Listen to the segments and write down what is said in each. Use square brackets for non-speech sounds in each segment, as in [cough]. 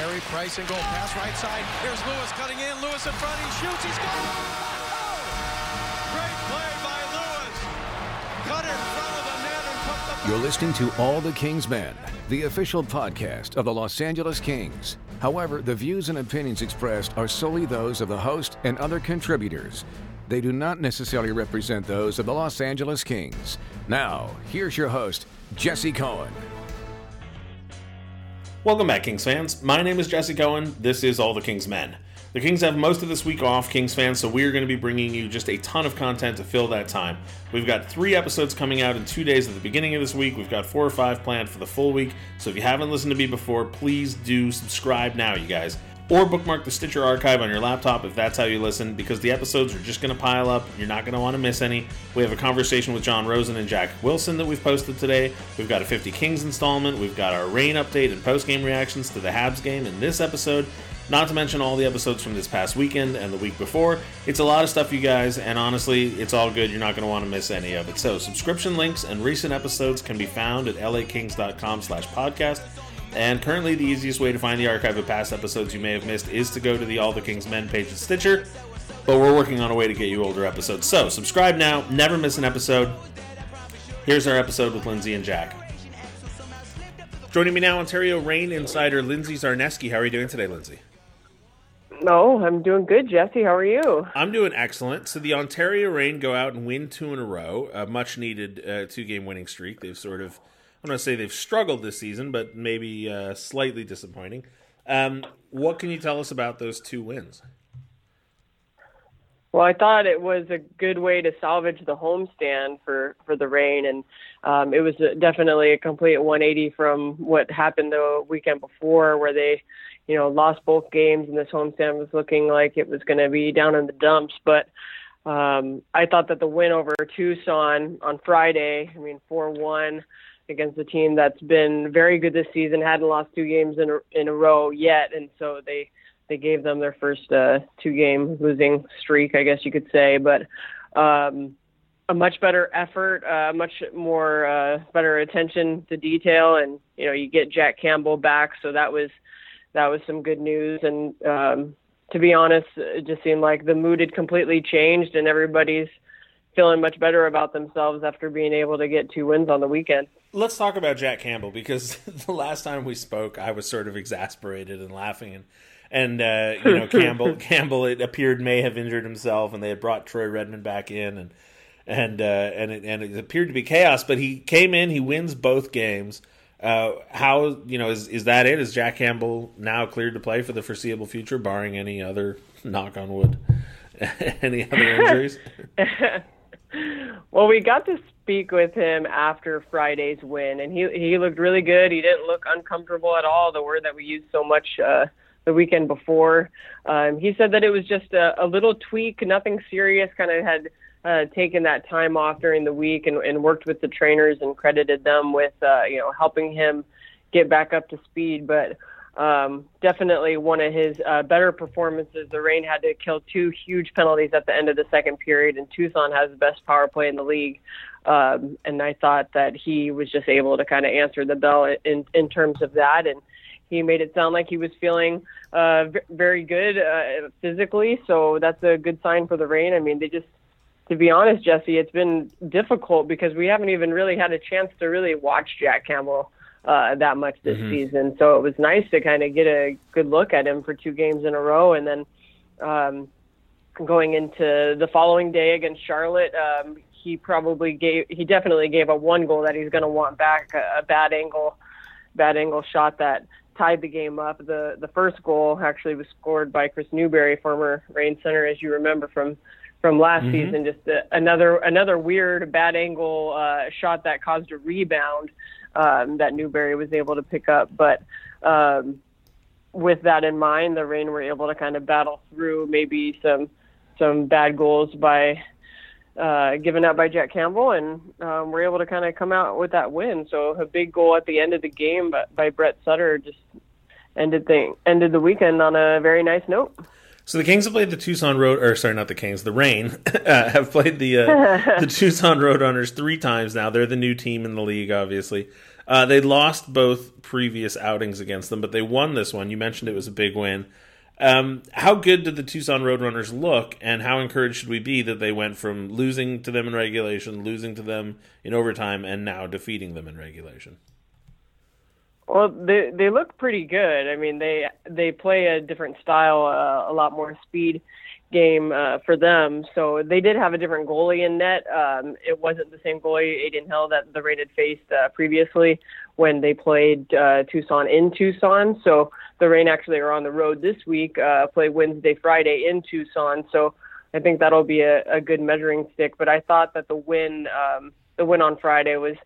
Carey Price and goal pass right side. Here's Lewis cutting in. Lewis in front. He shoots. He's got oh! Great play by Lewis. Cut in front of the net and put the. You're listening to All the Kings Men, the official podcast of the Los Angeles Kings. However, the views and opinions expressed are solely those of the host and other contributors. They do not necessarily represent those of the Los Angeles Kings. Now, here's your host, Jesse Cohen. Welcome back, Kings fans. My name is Jesse Cohen. This is All the Kings Men. The Kings have most of this week off, Kings fans, so we're going to be bringing you just a ton of content to fill that time. We've got three episodes coming out in two days at the beginning of this week. We've got four or five planned for the full week. So if you haven't listened to me before, please do subscribe now, you guys. Or bookmark the Stitcher archive on your laptop if that's how you listen, because the episodes are just going to pile up. You're not going to want to miss any. We have a conversation with John Rosen and Jack Wilson that we've posted today. We've got a 50 Kings installment. We've got our Reign update and post game reactions to the Habs game in this episode. Not to mention all the episodes from this past weekend and the week before. It's a lot of stuff, you guys, and honestly, it's all good. You're not going to want to miss any of it. So, subscription links and recent episodes can be found at lakings.com slash podcast. And currently, the easiest way to find the archive of past episodes you may have missed is to go to the All the Kings Men page at Stitcher. But we're working on a way to get you older episodes. So, subscribe now, never miss an episode. Here's our episode with Lindsay and Jack. Joining me now, Ontario Reign insider Lindsay Zarneski. How are you doing today, Lindsay? No, I'm doing good, Jesse. How are you? I'm doing excellent. So the Ontario Reign go out and win two in a row, a much needed uh, two game winning streak. They've sort of, I'm going to say they've struggled this season, but maybe uh, slightly disappointing. Um, what can you tell us about those two wins? Well, I thought it was a good way to salvage the homestand for for the Reign, and um, it was definitely a complete 180 from what happened the weekend before, where they, you know, lost both games, and this homestand was looking like it was going to be down in the dumps. But um, I thought that the win over Tucson on Friday, I mean, 4-1 against a team that's been very good this season, hadn't lost two games in a, in a row yet, and so they they gave them their first uh, two game losing streak, I guess you could say. But um, a much better effort, uh, much more uh, better attention to detail, and you know you get Jack Campbell back, so that was that was some good news. And um, to be honest, it just seemed like the mood had completely changed, and everybody's feeling much better about themselves after being able to get two wins on the weekend. Let's talk about Jack Campbell because [laughs] the last time we spoke, I was sort of exasperated and laughing and and uh, you know [laughs] Campbell Campbell it appeared may have injured himself, and they had brought Troy Redmond back in, and and uh, and it, and it appeared to be chaos. But he came in, he wins both games. Uh, how you know is is that it? Is Jack Campbell now cleared to play for the foreseeable future, barring any other knock on wood, [laughs] any other injuries? Well, we got to speak with him after Friday's win, and he he looked really good. He didn't look uncomfortable at all. The word that we used so much uh, the weekend before. Um, he said that it was just a, a little tweak, nothing serious. Kind of had uh, taken that time off during the week and, and worked with the trainers and credited them with uh, you know helping him get back up to speed. But um, definitely one of his uh, better performances. The Reign had to kill two huge penalties at the end of the second period, and Tucson has the best power play in the league. Um, and I thought that he was just able to kind of answer the bell in in terms of that and he made it sound like he was feeling uh, v- very good uh, physically, so that's a good sign for the Reign. I mean, they just, to be honest, Jesse, it's been difficult because we haven't even really had a chance to really watch Jack Campbell uh, that much this mm-hmm. season. So it was nice to kind of get a good look at him for two games in a row, and then um, going into the following day against Charlotte. Um, he probably gave, he definitely gave a one goal that he's going to want back, a, a bad angle, bad angle shot that tied the game up. The the first goal actually was scored by Kris Newbury, former Reign center, as you remember from from last mm-hmm. season. Just a, another another weird bad angle uh, shot that caused a rebound um, that Newbury was able to pick up. But um, with that in mind, the Reign were able to kind of battle through maybe some some bad goals by uh, given up by Jack Campbell, and um, we're able to kind of come out with that win. So a big goal at the end of the game by, by Brett Sutter just ended the ended the weekend on a very nice note. So the Kings have played the Tucson Road, or sorry, not the Kings, the Reign [laughs] uh, have played the uh, the [laughs] Tucson Roadrunners three times now. They're the new team in the league, obviously. Uh, they lost both previous outings against them, but they won this one. You mentioned it was a big win. Um, how good did the Tucson Roadrunners look, and how encouraged should we be that they went from losing to them in regulation, losing to them in overtime, and now defeating them in regulation? Well, they they look pretty good. I mean, they they play a different style, uh, a lot more speed game uh, for them. So they did have a different goalie in net. Um, it wasn't the same goalie, Adin Hill, that the Reign had faced uh, previously when they played uh, Tucson in Tucson. So the Reign actually are on the road this week, uh, play Wednesday, Friday in Tucson. So I think that'll be a, a good measuring stick. But I thought that the win, um, the win on Friday was,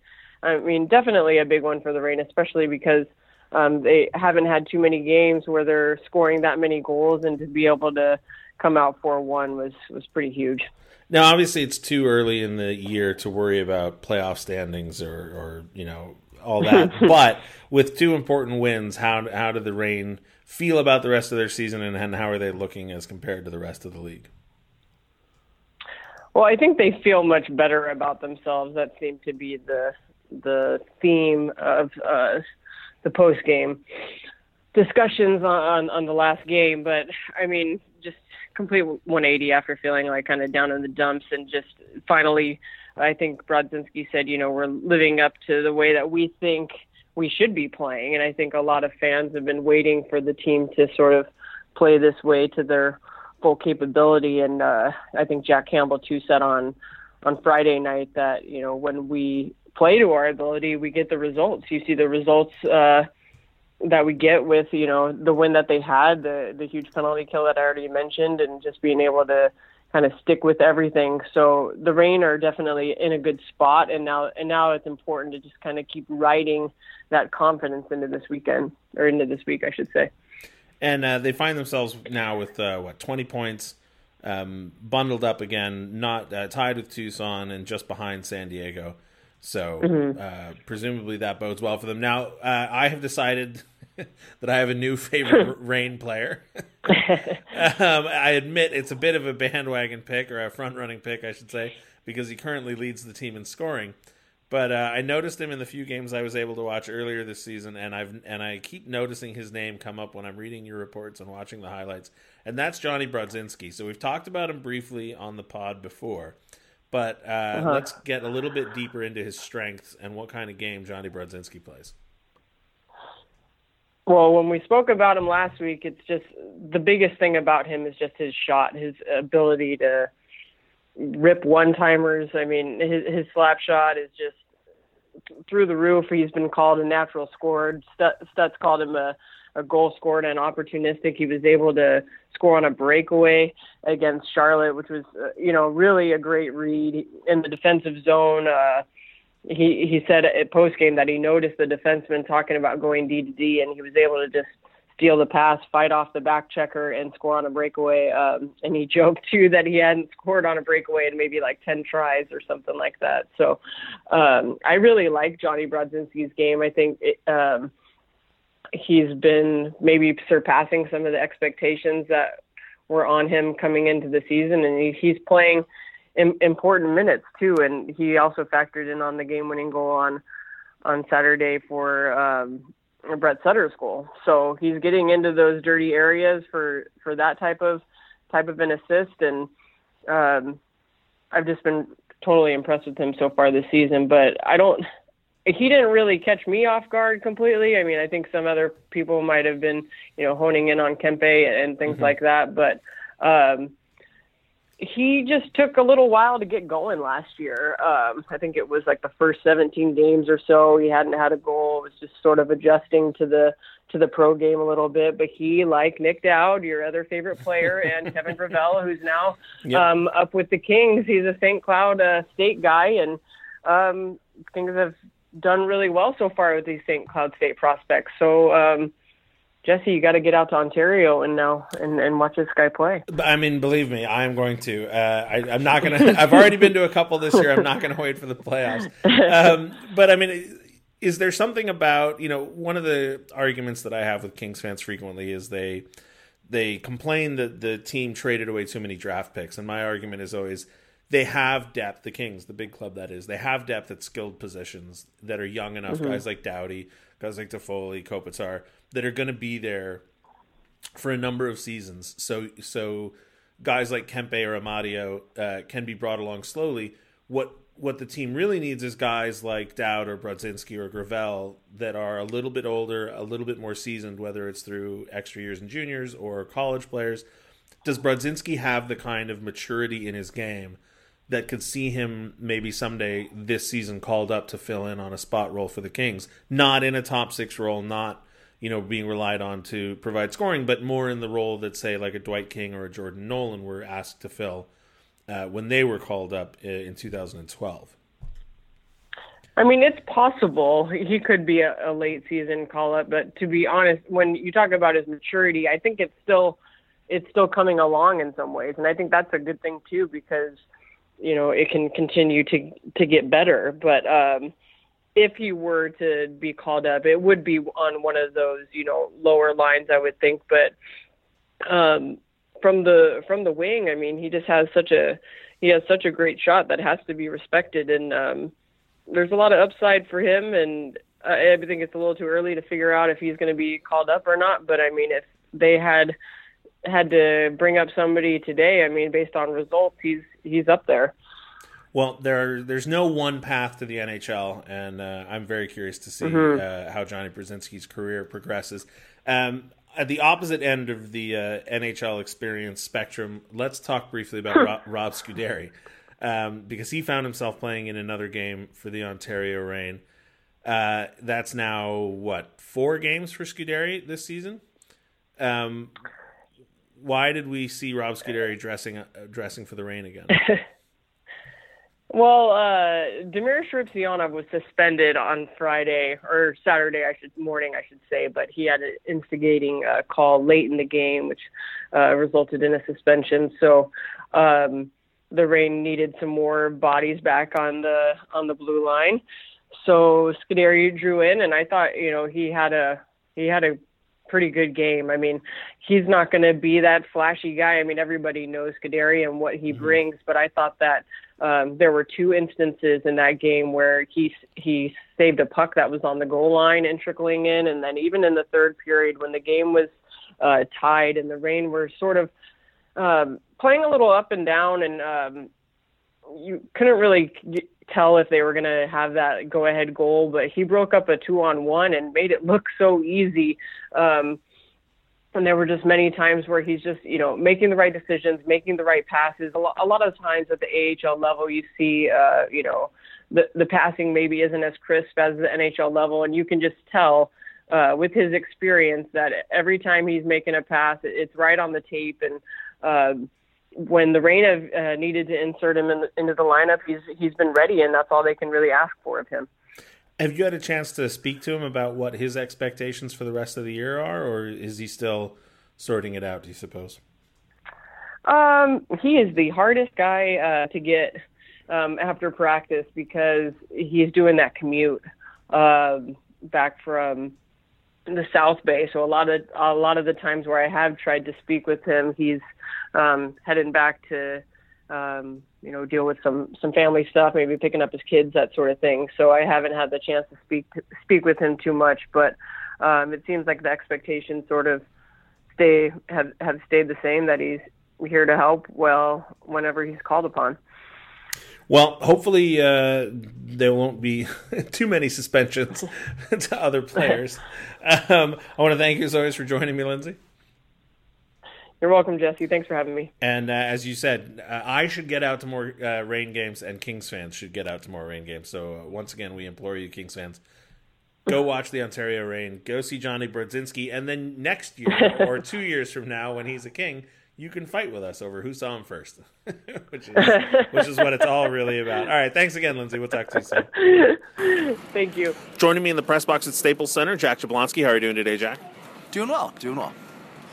I mean, definitely a big one for the Reign, especially because um, they haven't had too many games where they're scoring that many goals, and to be able to come out four one was was pretty huge. Now, obviously, it's too early in the year to worry about playoff standings or, or you know all that. [laughs] but with two important wins, how how did the Reign feel about the rest of their season, and, and how are they looking as compared to the rest of the league? Well, I think they feel much better about themselves. That seemed to be the the theme of uh, the post game discussions on, on the last game. But I mean, just complete 180 after feeling like kind of down in the dumps and just finally I think Brodzinski said, you know, we're living up to the way that we think we should be playing and I think a lot of fans have been waiting for the team to sort of play this way to their full capability and uh I think Jack Campbell too said on on Friday night that, you know, when we play to our ability, we get the results. You see the results uh that we get with you know the win that they had, the the huge penalty kill that I already mentioned, and just being able to kind of stick with everything. So the Reign are definitely in a good spot, and now and now it's important to just kind of keep riding that confidence into this weekend or into this week, I should say. And uh, they find themselves now with uh, what twenty points. Um, bundled up again, not uh, tied with Tucson and just behind San Diego. So mm-hmm. uh, presumably that bodes well for them. Now uh, I have decided [laughs] that I have a new favorite Reign player. [laughs] um, I admit it's a bit of a bandwagon pick or a front running pick, I should say, because he currently leads the team in scoring. But uh, I noticed him in the few games I was able to watch earlier this season, and I've and I keep noticing his name come up when I'm reading your reports and watching the highlights, and that's Jonny Brodzinski. So we've talked about him briefly on the pod before. But uh, uh-huh. let's get a little bit deeper into his strengths and what kind of game Jonny Brodzinski plays. Well, when we spoke about him last week, it's just the biggest thing about him is just his shot, his ability to rip one timers. I mean, his, his slap shot is just through the roof. He's been called a natural scorer. Stutz called him a a goal scored and opportunistic. He was able to score on a breakaway against Charlotte, which was, uh, you know, really a great read in the defensive zone. Uh, he he said at post game that he noticed the defenseman talking about going D to D, and he was able to just steal the pass, fight off the back checker, and score on a breakaway. Um, and he [laughs] joked too that he hadn't scored on a breakaway in maybe like ten tries or something like that. So um, I really like Jonny Brodzinski's game. I think it, um, he's been maybe surpassing some of the expectations that were on him coming into the season, and he, he's playing in, important minutes too. And he also factored in on the game-winning goal on on Saturday for um, Brett Sutter's goal. So he's getting into those dirty areas for for that type of type of an assist, and um, I've just been totally impressed with him so far this season. But I don't he didn't really catch me off guard completely. I mean, I think some other people might have been, you know, honing in on Kempe and things mm-hmm. like that, but um, he just took a little while to get going last year. Um, I think it was like the first 17 games or so. He hadn't had a goal. It was just sort of adjusting to the to the pro game a little bit. But he, like Nic Dowd, your other favorite player, [laughs] and Kevin Gravel, who's now yep. um, up with the Kings. He's a St. Cloud uh, State guy, and um, things have done really well so far with these St. Cloud State prospects. So, um, Jesse, you got to get out to Ontario and now and, and watch this guy play. I mean, believe me, I'm going to. Uh, I, am not going [laughs] to. I've already been to a couple this year. I'm not going to wait for the playoffs. Um, but I mean, is there something about you know one of the arguments that I have with Kings fans frequently is they they complain that the team traded away too many draft picks, and my argument is always they have depth. The Kings, the big club that is, they have depth at skilled positions that are young enough. Mm-hmm. Guys like Doughty, guys like Toffoli, Kopitar, that are going to be there for a number of seasons. So so guys like Kempe or Amadio uh, can be brought along slowly. What what the team really needs is guys like Dowd or Brodzinski or Gravel that are a little bit older, a little bit more seasoned, whether it's through extra years in juniors or college players. Does Brodzinski have the kind of maturity in his game that could see him maybe someday this season called up to fill in on a spot role for the Kings? Not in a top six role, not you know being relied on to provide scoring, but more in the role that say like a Dwight King or a Jordan Nolan were asked to fill uh, when they were called up in 2012. I mean, it's possible he could be a, a late season call up, but to be honest, when you talk about his maturity, I think it's still it's still coming along in some ways, and I think that's a good thing too because you know it can continue to to get better. But um, if he were to be called up, it would be on one of those you know lower lines, I would think. But um, from the from the wing, I mean, he just has such a he has such a great shot that has to be respected, and um, there's a lot of upside for him. And I, I think it's a little too early to figure out if he's going to be called up or not. But I mean, if they had had to bring up somebody today, I mean, based on results, he's he's up there. Well, there there's no one path to the NHL, and uh, I'm very curious to see mm-hmm. uh, how Jonny Brodzinski's career progresses. Um, at the opposite end of the uh, NHL experience spectrum, let's talk briefly about Rob, Rob Scuderi, um, because he found himself playing in another game for the Ontario Reign. Uh, that's now what four games for Scuderi this season. Um, why did we see Rob Scuderi dressing uh, dressing for the Reign again? [laughs] Well, uh, Sharipzyanov was suspended on Friday or Saturday, I should morning, I should say, but he had an instigating uh, call late in the game, which uh, resulted in a suspension. So um, the Reign needed some more bodies back on the on the blue line. So Scuderi drew in, and I thought, you know, he had a he had a pretty good game. I mean, he's not going to be that flashy guy. I mean, everybody knows Scuderi and what he mm-hmm. brings, but I thought that um, there were two instances in that game where he he saved a puck that was on the goal line and trickling in, and then even in the third period when the game was uh, tied and the Reign were sort of um, playing a little up and down, and um, you couldn't really tell if they were going to have that go ahead goal, but he broke up a two on one and made it look so easy. Um, and there were just many times where he's just, you know, making the right decisions, making the right passes. A, lo- a lot of times at the AHL level, you see, uh, you know, the the passing maybe isn't as crisp as the NHL level, and you can just tell uh, with his experience that every time he's making a pass, it's right on the tape. And uh, when the Reign have uh, needed to insert him in the, into the lineup, he's he's been ready, and that's all they can really ask for of him. Have you had a chance to speak to him about what his expectations for the rest of the year are, or is he still sorting it out? Do you suppose? Um, he is the hardest guy uh, to get um, after practice because he's doing that commute uh, back from the South Bay. So a lot of a lot of the times where I have tried to speak with him, he's um, heading back to um, you know, deal with some some family stuff, maybe picking up his kids, that sort of thing. So I haven't had the chance to speak speak with him too much, but um, it seems like the expectations sort of stay have have stayed the same that he's here to help well whenever he's called upon. Well, hopefully uh, there won't be [laughs] too many suspensions [laughs] to other players. Um, I want to thank you as always for joining me, Lindsay. You're welcome, Jesse. Thanks for having me. And uh, as you said, uh, I should get out to more uh, Reign games, and Kings fans should get out to more Reign games. So uh, once again, we implore you, Kings fans, go watch the Ontario Reign, go see Jonny Brodzinski, and then next year [laughs] or two years from now, when he's a king, you can fight with us over who saw him first, [laughs] which is which is what it's all really about. All right, thanks again, Lindsay. We'll talk to you soon. [laughs] Thank you. Joining me in the press box at Staples Center, Jack Jablonski. How are you doing today, Jack? Doing well. Doing well.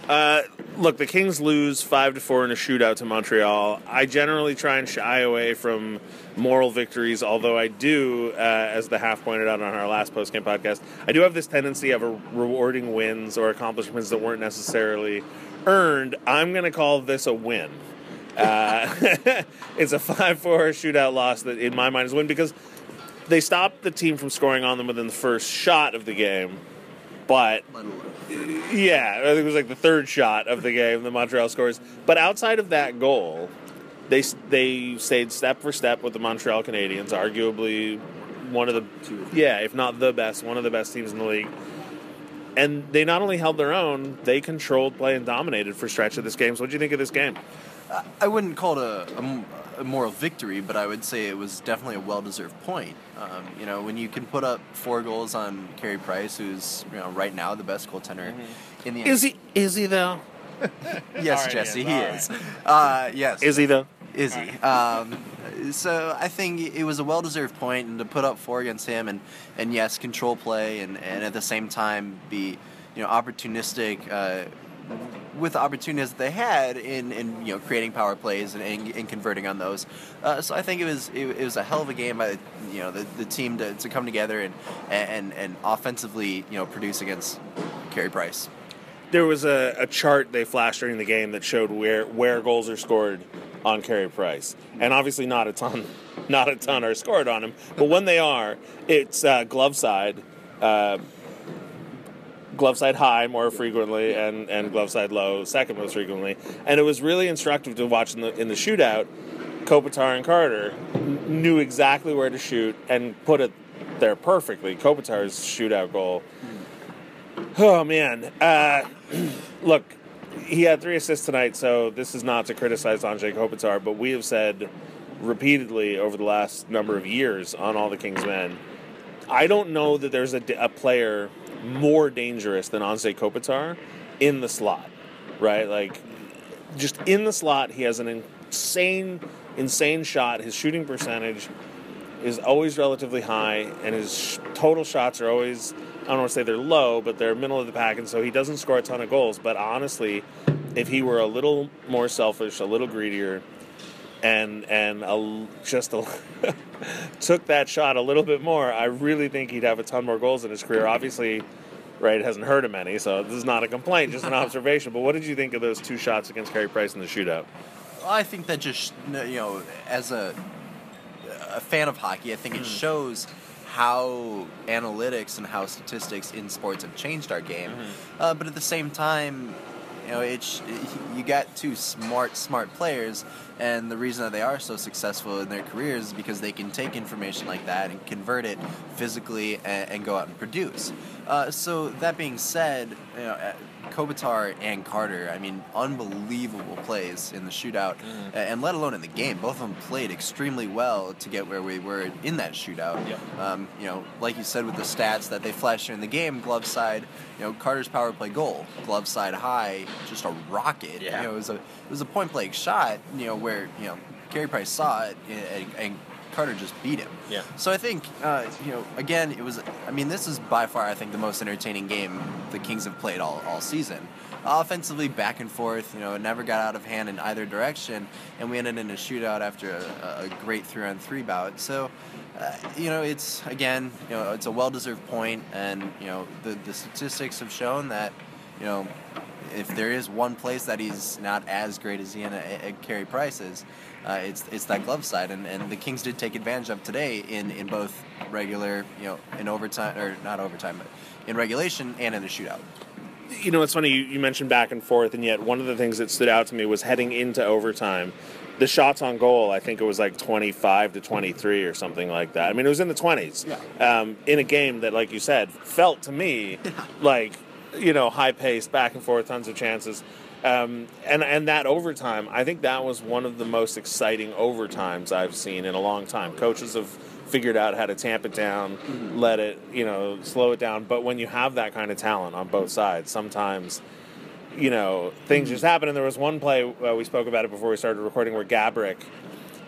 Uh, look, the Kings lose five to four in a shootout to Montreal. I generally try and shy away from moral victories, although I do, uh, as the half pointed out on our last post game podcast, I do have this tendency of rewarding wins or accomplishments that weren't necessarily earned. I'm going to call this a win. Uh, [laughs] it's a 5 4 shootout loss that, in my mind, is a win because they stopped the team from scoring on them within the first shot of the game. But yeah, I think it was like the third shot of the game. The Montreal scores, but outside of that goal, they they stayed step for step with the Montreal Canadiens, arguably one of the yeah, if not the best, one of the best teams in the league. And they not only held their own, they controlled play and dominated for stretch of this game. So, what do you think of this game? I wouldn't call it a, a, a, moral victory, but I would say it was definitely a well-deserved point. Um, you know, when you can put up four goals on Carey Price, who's you know right now the best goaltender mm-hmm. in the is he is he though? [laughs] yes, right, Jesse, he is. He is. Uh, yes, is he though? Is he? Um, so I think it was a well-deserved point, and to put up four against him, and and yes, control play, and, and at the same time be you know opportunistic. Uh, with the opportunities that they had in, in you know creating power plays and, and, and converting on those. Uh, so I think it was it, it, was a hell of a game by you know the, the team to, to come together and, and and offensively you know produce against Carey Price. There was a, a chart they flashed during the game that showed where where goals are scored on Carey Price, and obviously not a ton, [laughs] not a ton are scored on him. But when they are, it's uh, glove side. Uh, glove side high more frequently and, and glove side low second most frequently. And it was really instructive to watch in the, in the shootout. Kopitar and Carter knew exactly where to shoot and put it there perfectly. Kopitar's shootout goal. Oh, man. Uh, [clears throat] look, he had three assists tonight, so this is not to criticize Anze Kopitar, but we have said repeatedly over the last number of years on All the King's Men, I don't know that there's a, a player more dangerous than Anze Kopitar in the slot, right? Like, just in the slot, he has an insane, insane shot. His shooting percentage is always relatively high, and his total shots are always, I don't want to say they're low, but they're middle of the pack, and so he doesn't score a ton of goals. But honestly, if he were a little more selfish, a little greedier, and and a, just a, [laughs] took that shot a little bit more, I really think he'd have a ton more goals in his career. Obviously, right, it hasn't hurt him any, so this is not a complaint, just an [laughs] observation. But what did you think of those two shots against Carey Price in the shootout? I think that just you know, as a a fan of hockey, I think it hmm. shows how analytics and how statistics in sports have changed our game. Mm-hmm. Uh, but at the same time, you know, it's you got two smart, smart players and the reason that they are so successful in their careers is because they can take information like that and convert it physically and, and go out and produce. Uh, so that being said, you know, Kopitar and Carter, I mean, unbelievable plays in the shootout, mm. and let alone in the game. Both of them played extremely well to get where we were in that shootout. Yeah. Um, you know, like you said with the stats that they flashed in the game, glove side, you know, Carter's power play goal, glove side high, just a rocket. Yeah. You know, it was a it was a point blank shot. You know, where you know Carey Price saw it and, and Carter just beat him. Yeah. So I think, uh, you know, again, it was. I mean, this is by far, I think, the most entertaining game the Kings have played all, all season. Offensively, back and forth. You know, it never got out of hand in either direction, and we ended in a shootout after a, a great three-on-three bout. So, uh, you know, it's again, you know, it's a well-deserved point, and you know, the the statistics have shown that, you know, if there is one place that he's not as great as he and uh, Carey Price is, uh, it's it's that glove side, and, and the Kings did take advantage of today in, in both regular, you know, in overtime or not overtime, but in regulation and in the shootout. You know, it's funny you, you mentioned back and forth, and yet one of the things that stood out to me was heading into overtime. The shots on goal, I think it was like 25 to 23 or something like that. I mean, it was in the 20s. Yeah. Um, in a game that, like you said, felt to me [laughs] like, you know, high paced, back and forth, tons of chances. Um, and and that overtime, I think that was one of the most exciting overtimes I've seen in a long time. Coaches have figured out how to tamp it down, mm-hmm. let it, you know, slow it down. But when you have that kind of talent on both sides, sometimes, you know, things mm-hmm. just happen. And there was one play uh, we spoke about it before we started recording where Gaborik,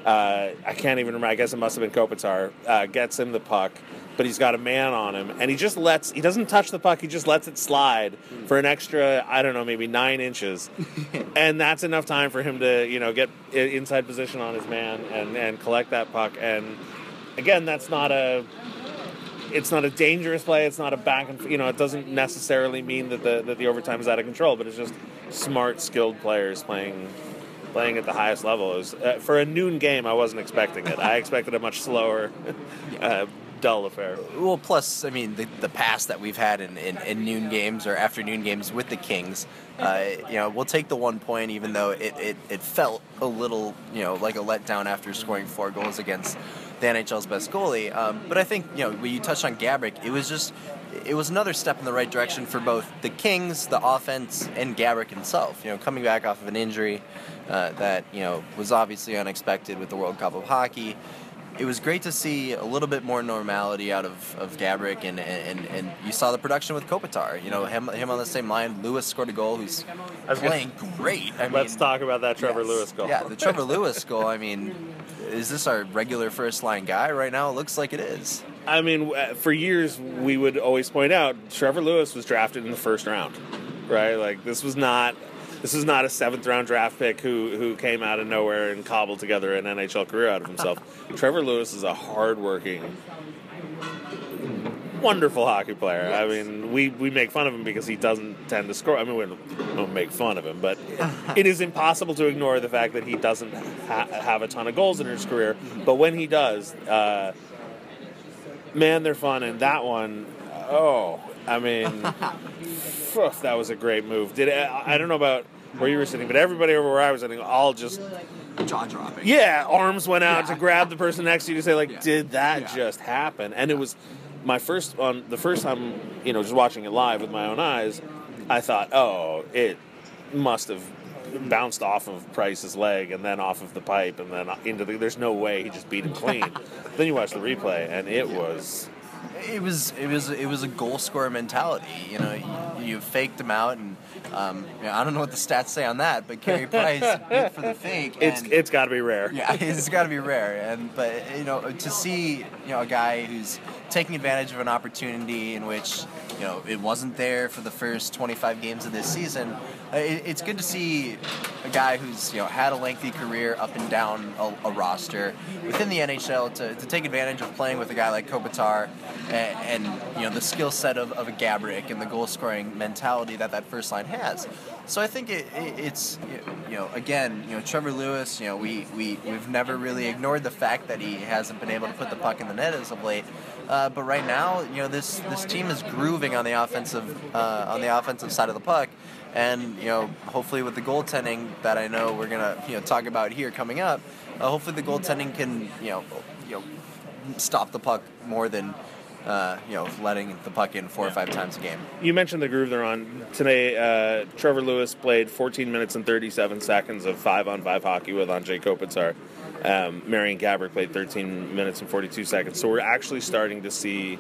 uh, I can't even remember. I guess it must have been Kopitar, uh, gets him the puck but he's got a man on him, and he just lets he doesn't touch the puck. He just lets it slide for an extra I don't know maybe nine inches, [laughs] and that's enough time for him to you know get inside position on his man and and collect that puck. And again, that's not a it's not a dangerous play. It's not a back and you know it doesn't necessarily mean that the that the overtime is out of control, but it's just smart, skilled players playing playing at the highest level. Was, uh, for a noon game, I wasn't expecting it. I expected a much slower, [laughs] uh, dull affair. Well, plus, I mean, the, the past that we've had in, in, in noon games or afternoon games with the Kings, uh, you know, we'll take the one point, even though it, it, it felt a little, you know, like a letdown after scoring four goals against the NHL's best goalie. Um, but I think, you know, when you touched on Gaborik, it was just, it was another step in the right direction for both the Kings, the offense, and Gaborik himself. You know, coming back off of an injury uh, that, you know, was obviously unexpected with the World Cup of Hockey it was great to see a little bit more normality out of, of Gaborik, and, and, and you saw the production with Kopitar. You know, him, him on the same line. Lewis scored a goal who's playing great. I Let's mean, talk about that Trevor yes. Lewis goal. Yeah, the Trevor [laughs] Lewis goal. I mean, is this our regular first line guy right now? It looks like it is. I mean, uh, for years we would always point out Trevor Lewis was drafted in the first round, right? Like this was not this is not a seventh round draft pick who who came out of nowhere and cobbled together an NHL career out of himself. [laughs] Trevor Lewis is a hardworking, wonderful hockey player. I mean, we, we make fun of him because he doesn't tend to score. I mean, we don't make fun of him, but [laughs] it is impossible to ignore the fact that he doesn't ha- have a ton of goals in his career. But when he does, uh, man, they're fun. And that one, oh, I mean, [laughs] phew, that was a great move. Did it, I don't know about where you were sitting, but everybody over where I was sitting, all just Jaw dropping. yeah, arms went out Yeah. to grab the person next to you to say like, Yeah. "Did that Yeah. just happen?" And it was my first on the first time, you know, just watching it live with my own eyes. I thought, "Oh, it must have bounced off of Price's leg and then off of the pipe and then into the. There's no way he just beat him clean." [laughs] then you watch the replay, and it was It was it was it was a goal scorer mentality. You know, you, you faked him out, and um, you know, I don't know what the stats say on that, but Carey Price [laughs] went for the fake. it's it's got to be rare. yeah, [laughs] it's got to be rare. And but you know, to see you know a guy who's taking advantage of an opportunity in which you know it wasn't there for the first 25 games of this season. uh, It, it's good to see a guy who's you know had a lengthy career up and down a, a roster within the NHL to, to take advantage of playing with a guy like Kopitar and, and you know the skill set of, of a Gaborik and the goal scoring mentality that that first line has. So I think it, it, it's you know again you know Trevor Lewis you know we, we we've never really ignored the fact that he hasn't been able to put the puck in the net as of late. Uh, but right now you know this this team is grooving on the offensive uh, on the offensive side of the puck. And you know, hopefully with the goaltending that I know we're gonna you know talk about here coming up, uh, hopefully the goaltending can you know you know stop the puck more than uh, you know letting the puck in four or five times a game. You mentioned the groove they're on today. Uh, Trevor Lewis played 14 minutes and 37 seconds of five-on-five hockey with Andrei Kopitar. Um, Marian Gaborik played 13 minutes and 42 seconds. So we're actually starting to see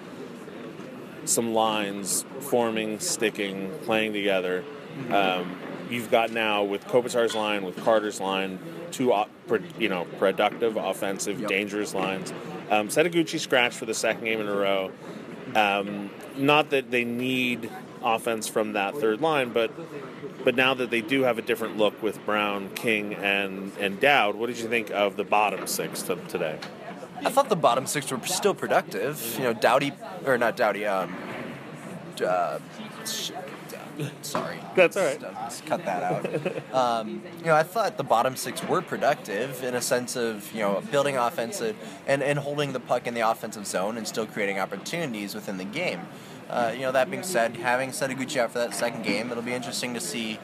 some lines forming, sticking, playing together. Um, you've got now with Kopitar's line, with Carter's line, two you know productive, offensive, Yep. dangerous lines. Um, Setoguchi scratched for the second game in a row. Um, not that they need offense from that third line, but but now that they do have a different look with Brown, King, and and Dowd, what did you think of the bottom six to, today? I thought the bottom six were still productive. You know, Doughty or not Doughty. Um, uh, uh, sorry. That's all right. Just cut that out. um, you know, I thought the bottom six were productive in a sense of you know building offensive and, and holding the puck in the offensive zone and still creating opportunities within the game. Uh, you know, that being said, having Setoguchi out for that second game, it'll be interesting to see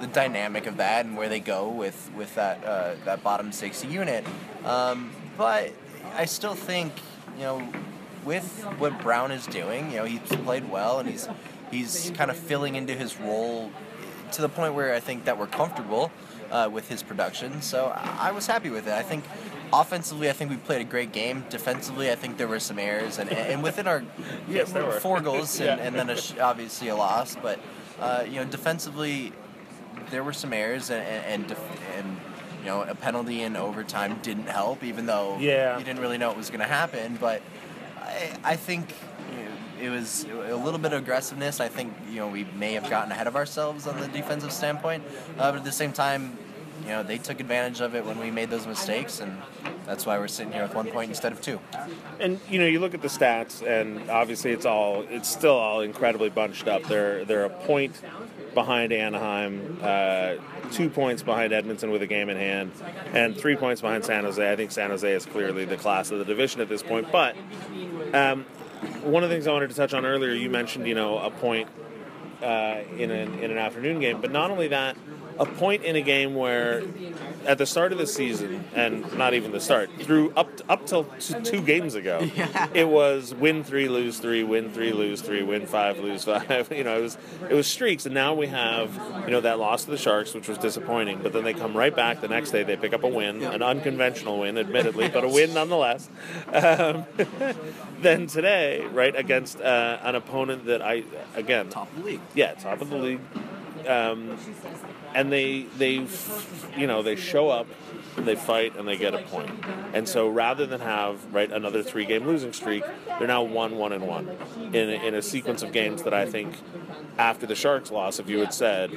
the dynamic of that and where they go with with that uh, that bottom six unit. Um, but I still think you know with what Brown is doing, you know, he's played well and he's he's kind of filling into his role to the point where I think that we're comfortable uh, with his production. So I I was happy with it. I think offensively, I think we played a great game. Defensively, I think there were some errors, and, and within our [laughs] Yes, four goals [laughs] and, Yeah. and then a, sh- obviously a loss. But uh, you know, defensively, there were some errors, and and, def- and you know, a penalty in overtime didn't help, even though Yeah. you didn't really know it was going to happen. But I, I think you know, it was a little bit of aggressiveness. I think you know we may have gotten ahead of ourselves on the defensive standpoint, uh, but at the same time, you know they took advantage of it when we made those mistakes, and that's why we're sitting here with one point instead of two. And you know, you look at the stats, and obviously it's all it's still all incredibly bunched up. They're they're a point behind Anaheim, uh, two points behind Edmonton with a game in hand, and three points behind San Jose. I think San Jose is clearly the class of the division at this point. But um, one of the things I wanted to touch on earlier, you mentioned you know a point uh, in an in an afternoon game, but not only that, a point in a game where at the start of the season, and not even the start, through up up till t- two games ago, [laughs] it was win three, lose three, win three, lose three, win five, lose five. [laughs] You know, it was it was streaks, and now we have you know that loss to the Sharks, which was disappointing. But then they come right back the next day. They pick up a win, an unconventional win, admittedly, but a win nonetheless. Um, [laughs] then today, right against uh, an opponent that I again Top of the league. yeah, top of the league. Um, and they they you know they show up, they fight, and they get a point. And so rather than have right another three game losing streak, they're now one one and one in a, in a sequence of games that I think after the Sharks loss, if you had said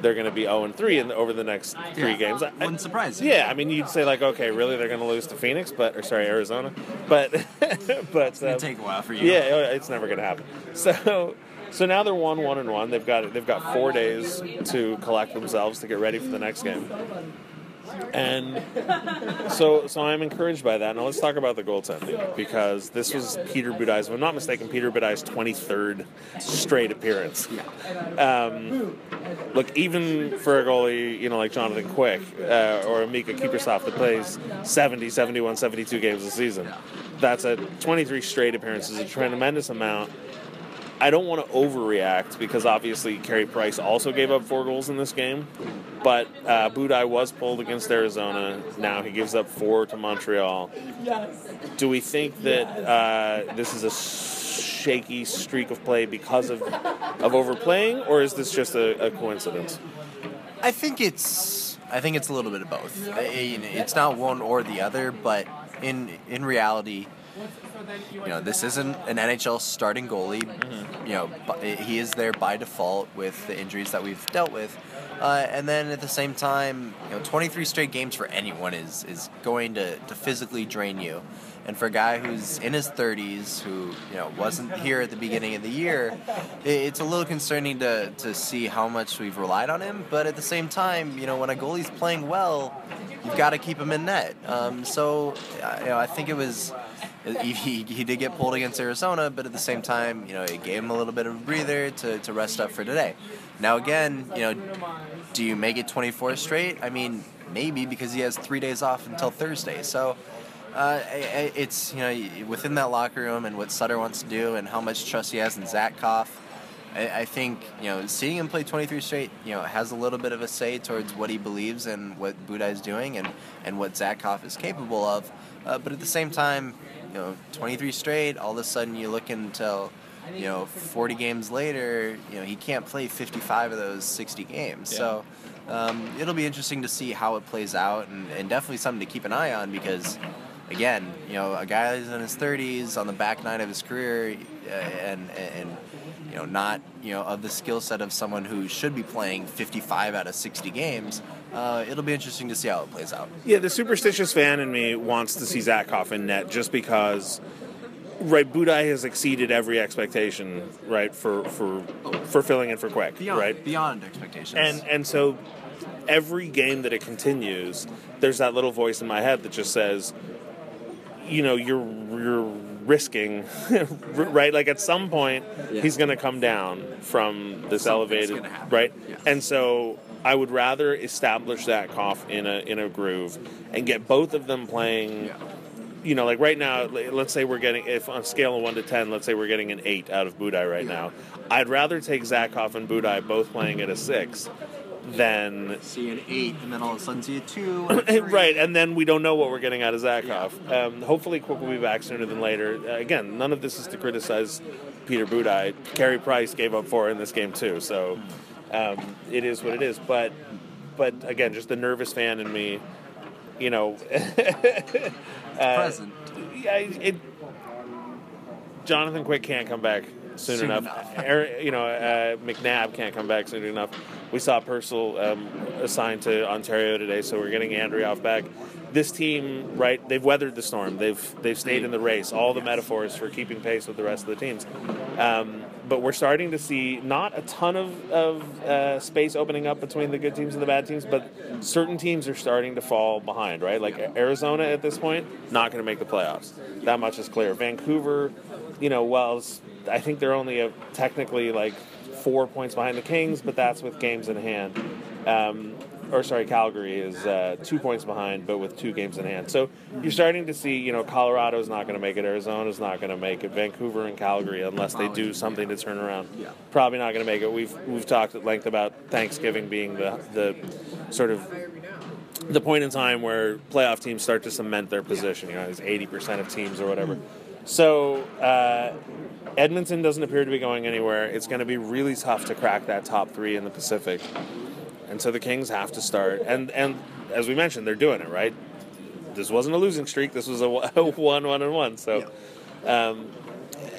they're going to be zero and three in the, over the next three Yeah. games, I- Wouldn't surprise you. yeah, I mean, you'd say like, okay, really, they're going to lose to Phoenix, but or sorry, Arizona, but [laughs] but It's gonna um, take a while for you. yeah, oh, it's never going to happen. So, so now they're one, one, and one. They've got they've got four days to collect themselves to get ready for the next game. And so, so I'm encouraged by that. Now let's talk about the goaltending because this was Peter Budaj's, if I'm not mistaken, Peter Budaj's 23rd straight appearance. Um, look, even for a goalie, you know, like Jonathan Quick uh, or Miikka Kiprusoff that plays 70, 71, 72 games a season, that's a 23 straight appearances, a tremendous amount. I don't want to overreact because obviously Carey Price also gave up four goals in this game, but uh, Budaj was pulled against Arizona. Now he gives up four to Montreal. Yes. Do we think that uh, this is a shaky streak of play because of of overplaying, or is this just a, a coincidence? I think it's I think it's a little bit of both. It's not one or the other, but in in reality, you know, this isn't an NHL starting goalie. You know, he is there by default with the injuries that we've dealt with. Uh, and then at the same time, you know, 23 straight games for anyone is is going to, to physically drain you. And for a guy who's in his 30s, who you know wasn't here at the beginning of the year, it's a little concerning to, to see how much we've relied on him. But at the same time, you know, when a goalie's playing well, you've got to keep him in net. Um, so, you know, I think it was he, he, he did get pulled against Arizona, but at the same time, you know, it gave him a little bit of a breather to, to rest up for today. Now, again, you know, do you make it 24 straight? I mean, maybe because he has three days off until Thursday. So, uh, it's you know within that locker room and what Sutter wants to do and how much trust he has in Zatkoff. I, I think you know seeing him play 23 straight, you know, has a little bit of a say towards what he believes and what Budaj is doing and and what Zatkoff is capable of. Uh, but at the same time, you know, 23 straight. All of a sudden, you look until you know 40 games later, you know he can't play 55 of those 60 games. So. Um, it'll be interesting to see how it plays out, and, and definitely something to keep an eye on because, again, you know, a guy who's in his 30s on the back nine of his career, uh, and and know, not you know of the skill set of someone who should be playing 55 out of 60 games. Uh, it'll be interesting to see how it plays out. Yeah, the superstitious fan in me wants to see Zach in net just because, right? Budaj has exceeded every expectation, right, for for for filling in for Quick, Beyond right? beyond expectations. And and so every game that it continues, there's that little voice in my head that just says, you know, you're you're risking, [laughs] right? Like at some point, he's going to come down from this Something's elevated, right? Yes. And so I would rather establish Zatkoff in a in a groove and get both of them playing. Yeah. You know, like right now, let's say we're getting, if on a scale of one to ten, let's say we're getting an eight out of Budaj right now. I'd rather take Zatkoff and Budaj both playing at a six than see an eight, and then all of a sudden see a two. [coughs] right, and then we don't know what we're getting out of Zatkoff. Um, hopefully, Quick will be back sooner than later. Uh, again, none of this is to criticize Peter Budaj. Carey Price gave up four in this game too, so um, it is what it is. But, but again, just the nervous fan in me, you know, [laughs] present. yeah, it, Jonathan Quick can't come back soon, Soon enough. enough. You know, uh, McNabb can't come back soon enough. We saw Purcell um, assigned to Ontario today, so we're getting Andreoff back. This team, right? They've weathered the storm. They've they've stayed in the race. All the metaphors for keeping pace with the rest of the teams. Um, but we're starting to see not a ton of, of uh, space opening up between the good teams and the bad teams, but certain teams are starting to fall behind, right? Like Arizona at this point, not going to make the playoffs. That much is clear. Vancouver, you know, well, it's- I think they're only a, technically like four points behind the Kings, but that's with games in hand. Um, or sorry, Calgary is uh, two points behind, but with two games in hand. So you're starting to see, you know, Colorado's not going to make it, Arizona's not going to make it, Vancouver and Calgary, unless they do something to turn around, Yeah. probably not going to make it. We've we've talked at length about Thanksgiving being the the sort of the point in time where playoff teams start to cement their position. You know, it's eighty percent of teams or whatever. So uh, Edmonton doesn't appear to be going anywhere. It's going to be really tough to crack that top three in the Pacific, and so the Kings have to start. And and as we mentioned, they're doing it right. This wasn't a losing streak. This was a [laughs] one, one, and one. So. Um,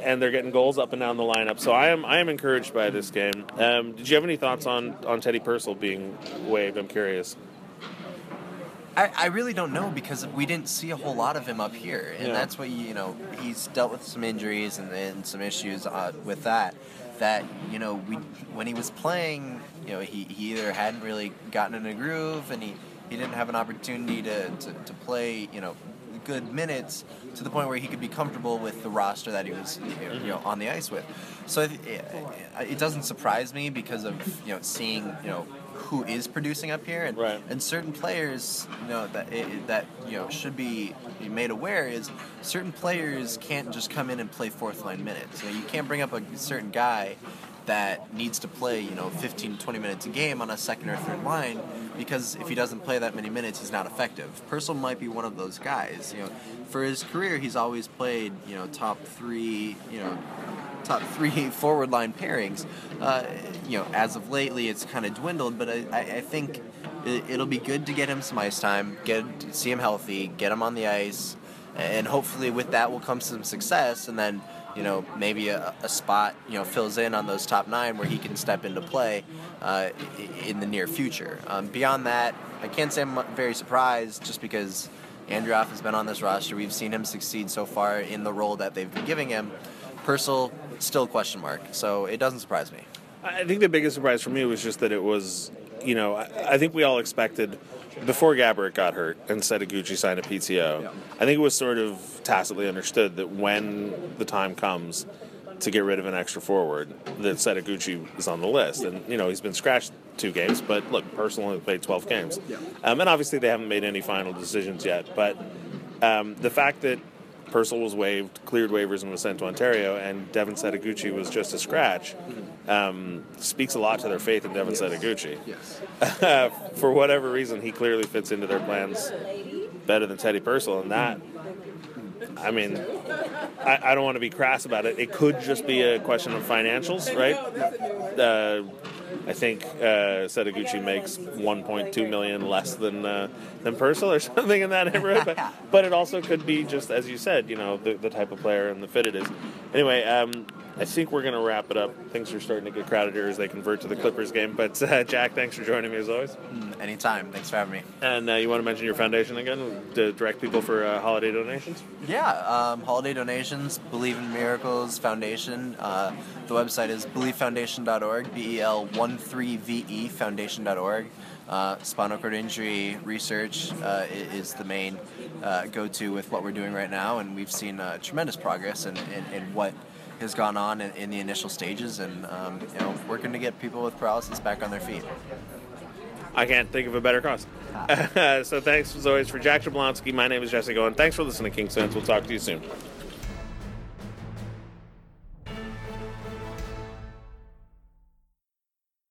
and they're getting goals up and down the lineup. So I am I am encouraged by this game. Um, did you have any thoughts on, on Teddy Purcell being waived? I'm curious. I, I really don't know because we didn't see a whole lot of him up here, and Yeah. that's what you know. He's dealt with some injuries and, and some issues uh, with that. That you know, we when he was playing, you know, he, he either hadn't really gotten in a groove, and he, he didn't have an opportunity to, to, to play, you know, good minutes to the point where he could be comfortable with the roster that he was, you know, on the ice with. So it, it, it doesn't surprise me because of you know seeing you know who is producing up here and Right. and certain players, you know, that it, that you know should be made aware is certain players can't just come in and play fourth line minutes. You know, you can't bring up a certain guy that needs to play, you know, 15 20 minutes a game on a second or third line because if he doesn't play that many minutes, he's not effective. Purcell might be one of those guys. You know, for his career, he's always played, you know, top three, you know, top three [laughs] forward line pairings. Uh, you know, as of lately, it's kind of dwindled, but I, I, think it, it'll be good to get him some ice time, get see him healthy, get him on the ice, and hopefully with that will come some success, and then you know maybe a, a spot you know fills in on those top nine where he can step into play uh, in the near future. Um, beyond that, I can't say I'm very surprised just because. Andreoff has been on this roster. We've seen him succeed so far in the role that they've been giving him. Purcell, still a question mark. So it doesn't surprise me. I think the biggest surprise for me was just that it was, you know, I, I think we all expected before Gaborik got hurt and Setoguchi signed a PTO. I think it was sort of tacitly understood that when the time comes to get rid of an extra forward, that Setoguchi is on the list. And you know, he's been scratched two games, but look, personally played 12 games, um, and obviously they haven't made any final decisions yet. But um, the fact that Purcell was waived, cleared waivers, and was sent to Ontario, and Devin Setoguchi was just a scratch, um, speaks a lot to their faith in Devin Setoguchi. Yes. [laughs] For whatever reason, he clearly fits into their plans better than Teddy Purcell, and that. I mean, I, I don't want to be crass about it. It could just be a question of financials, right? Uh, I think uh, Setoguchi makes 1.2 million less than uh, than Purcell or [laughs] something in that neighborhood. But, [laughs] but it also could be just as you said, you know, the, the type of player and the fit it is. Anyway, um, I think we're going to wrap it up. Things are starting to get crowded here as they convert to the Clippers game. But uh, [laughs] Jack, thanks for joining me as always. Mm, Anytime. Thanks for having me. And uh, you want to mention your foundation again to direct people for uh, holiday donations? Yeah, um, holiday donations, Believe in Miracles Foundation. Uh, the website is believefoundation.org, B E L 1 3 V E foundation.org. Uh, spinal cord injury research uh, is the main uh, go to with what we're doing right now, and we've seen uh, tremendous progress in, in, in what has gone on in, in the initial stages, and um, you know, working to get people with paralysis back on their feet. I can't think of a better cause. [laughs] so thanks as always for Jack Jablonski. My name is Jesse Goen. Thanks for listening to Kings Fans. We'll talk to you soon.